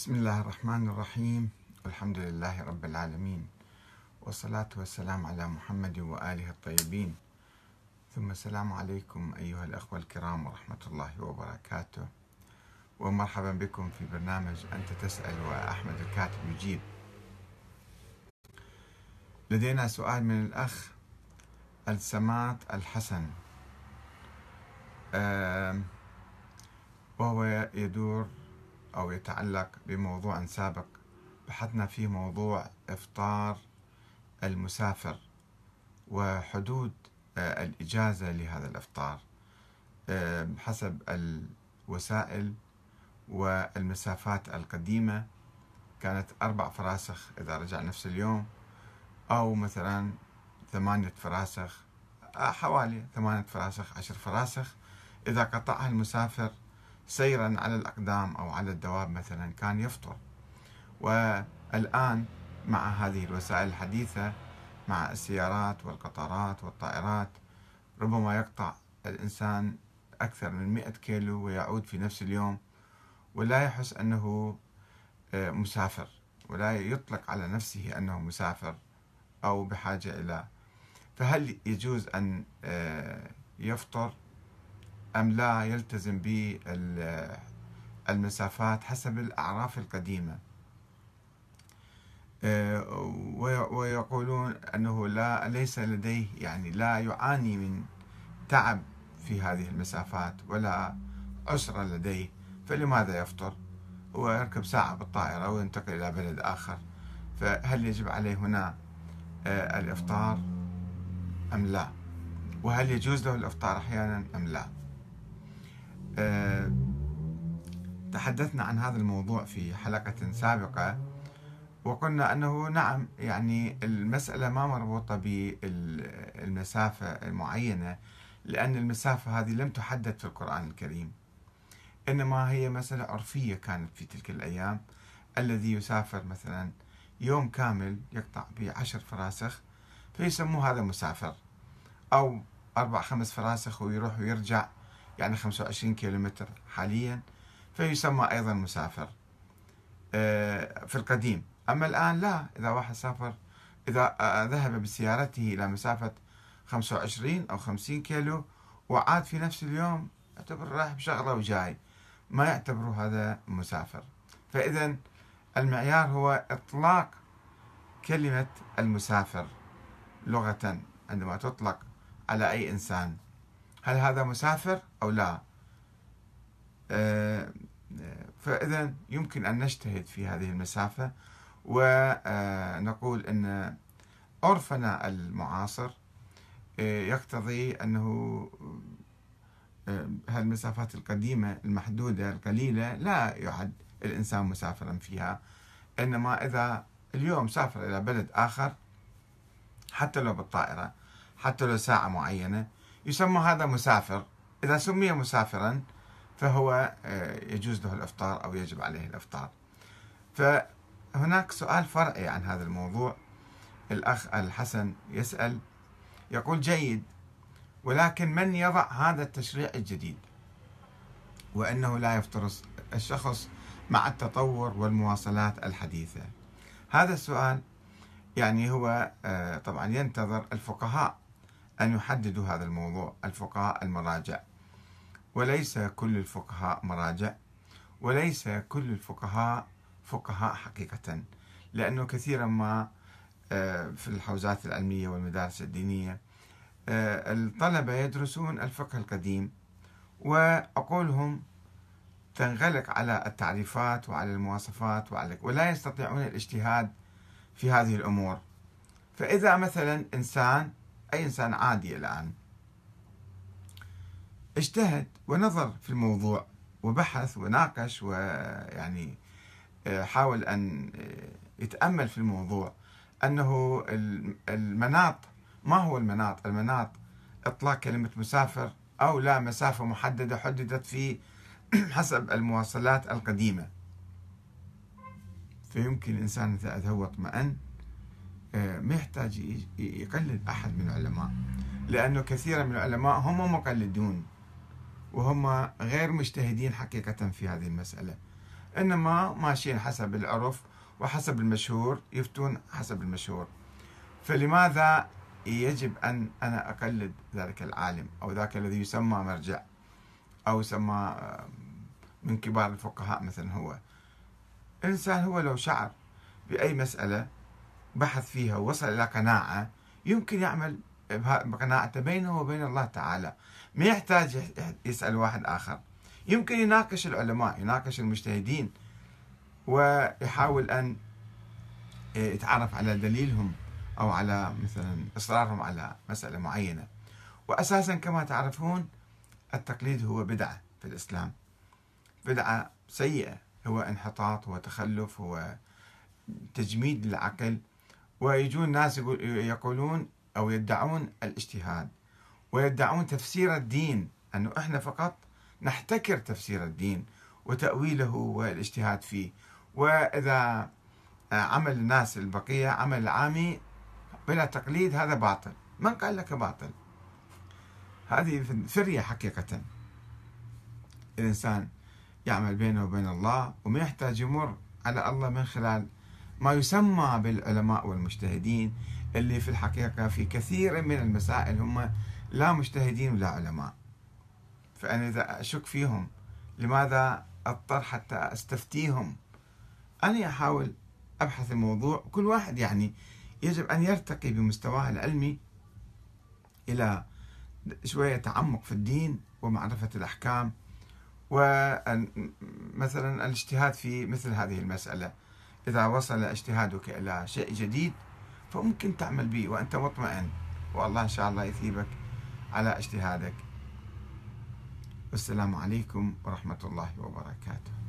بسم الله الرحمن الرحيم. والحمد لله رب العالمين. والصلاة والسلام على محمد وآله الطيبين. ثم السلام عليكم أيها الأخوة الكرام ورحمة الله وبركاته. ومرحبا بكم في برنامج أنت تسأل وأحمد الكاتب يجيب. لدينا سؤال من الأخ السمات الحسن. وهو يدور أو يتعلق بموضوع سابق. بحثنا فيه موضوع إفطار المسافر وحدود آه، الإجازة لهذا الإفطار آه، حسب الوسائل والمسافات القديمة. كانت أربع فراسخ إذا رجع نفس اليوم أو مثلا ثمانية فراسخ آه، حوالي ثمانية فراسخ عشر فراسخ. إذا قطعها المسافر سيرا على الأقدام أو على الدواب مثلا كان يفطر. والآن مع هذه الوسائل الحديثة مع السيارات والقطارات والطائرات ربما يقطع الإنسان أكثر من 100 كيلو ويعود في نفس اليوم ولا يحس أنه آه، مسافر ولا يطلق على نفسه أنه مسافر أو بحاجة إلى. فهل يجوز أن آه، يفطر؟ أم لا يلتزم بالمسافات حسب الأعراف القديمة. آه، ويقولون أنه لا ليس لديه يعني لا يعاني من تعب في هذه المسافات ولا أسرة لديه فلماذا يفطر؟ هو يركب ساعة بالطائرة وينتقل إلى بلد آخر. فهل يجب عليه هنا آه، الإفطار أم لا؟ وهل يجوز له الإفطار أحيانا أم لا؟ تحدثنا عن هذا الموضوع في حلقة سابقة وقلنا أنه نعم يعني المسألة ما مربوطة بالمسافة المعينة لأن المسافة هذه لم تحدد في القرآن الكريم إنما هي مسألة عرفية كانت في تلك الأيام. الذي يسافر مثلا يوم كامل يقطع بعشر فراسخ فيسموه هذا مسافر أو أربع خمس فراسخ ويروح ويرجع يعني 25 كيلومتر حاليا فيسمى أيضا مسافر آه، في القديم. أما الآن لا إذا واحد سافر إذا آه، ذهب بسيارته إلى مسافة 25 أو 50 كيلو وعاد في نفس اليوم يعتبر رايح بشغلة وجاي. ما يعتبر هذا مسافر. فإذا المعيار هو إطلاق كلمة المسافر لغة عندما تطلق على أي إنسان. هل هذا مسافر أو لا؟ آه، فإذا يمكن أن نجتهد في هذه المسافة ونقول أن عرفنا المعاصر آه، يقتضي أنه هالمسافات القديمة المحدودة القليلة لا يعد الإنسان مسافرا فيها. إنما إذا اليوم سافر إلى بلد آخر حتى لو بالطائرة حتى لو ساعة معينة يسمى هذا مسافر. إذا سمي مسافرا فهو آه، يجوز له الإفطار أو يجب عليه الإفطار. فهناك سؤال فرعي عن هذا الموضوع. الأخ الحسن يسأل يقول جيد ولكن من يضع هذا التشريع الجديد؟ وأنه لا يفطر الشخص مع التطور والمواصلات الحديثة. هذا السؤال يعني هو آه، طبعا ينتظر الفقهاء. أن يحددوا هذا الموضوع الفقهاء المراجع. وليس كل الفقهاء مراجع وليس كل الفقهاء فقهاء حقيقة. لأنه كثيرا ما آه، في الحوزات العلمية والمدارس الدينية آه، الطلبة يدرسون الفقه القديم. وعقولهم تنغلق على التعريفات وعلى المواصفات وعلى ولا يستطيعون الاجتهاد في هذه الأمور. فإذا مثلا إنسان أي إنسان عادي الآن. اجتهد ونظر في الموضوع وبحث وناقش ويعني آه، حاول أن آه، يتأمل في الموضوع أنه المناط ما هو المناط؟ المناط إطلاق كلمة مسافر أو لا مسافة محددة حددت في حسب المواصلات القديمة. فيمكن الإنسان إذا هو اطمأن ما يحتاج يقلد أحد من العلماء. لأنه كثير من العلماء هم مقلدون وهم غير مجتهدين حقيقة في هذه المسألة. إنما ماشيين حسب العرف وحسب المشهور يفتون حسب المشهور. فلماذا يجب أن أنا أقلد ذلك العالم أو ذاك الذي يسمى مرجع أو يسمى من كبار الفقهاء مثلا هو؟ الإنسان هو لو شعر بأي مسألة بحث فيها ووصل إلى قناعة يمكن يعمل بقناعته بينه وبين الله تعالى. ما يحتاج يسأل واحد آخر. يمكن يناقش العلماء يناقش المجتهدين ويحاول أن يتعرف على دليلهم أو على مثلا إصرارهم على مسألة معينة. وأساسا كما تعرفون التقليد هو بدعة في الإسلام. بدعة سيئة. هو انحطاط هو تخلف هو تجميد للعقل. ويجون ناس يقولون أو يدعون الاجتهاد ويدعون تفسير الدين أنه إحنا فقط نحتكر تفسير الدين وتأويله والاجتهاد فيه. وإذا عمل الناس البقية عمل عامي بلا تقليد هذا باطل. من قال لك باطل؟ هذه فرية حقيقة. الإنسان يعمل بينه وبين الله وما يحتاج يمر على الله من خلال ما يسمى بالعلماء والمجتهدين اللي في الحقيقة في كثير من المسائل هم لا مجتهدين ولا علماء. فأنا إذا أشك فيهم لماذا أضطر حتى أستفتيهم؟ أنا أحاول أبحث الموضوع. كل واحد يعني يجب أن يرتقي بمستواه العلمي إلى شوية تعمق في الدين ومعرفة الأحكام ومثلا الاجتهاد في مثل هذه المسألة. إذا وصل اجتهادك إلى شيء جديد فممكن تعمل به وأنت مطمئن. والله إن شاء الله يثيبك على اجتهادك. والسلام عليكم ورحمة الله وبركاته.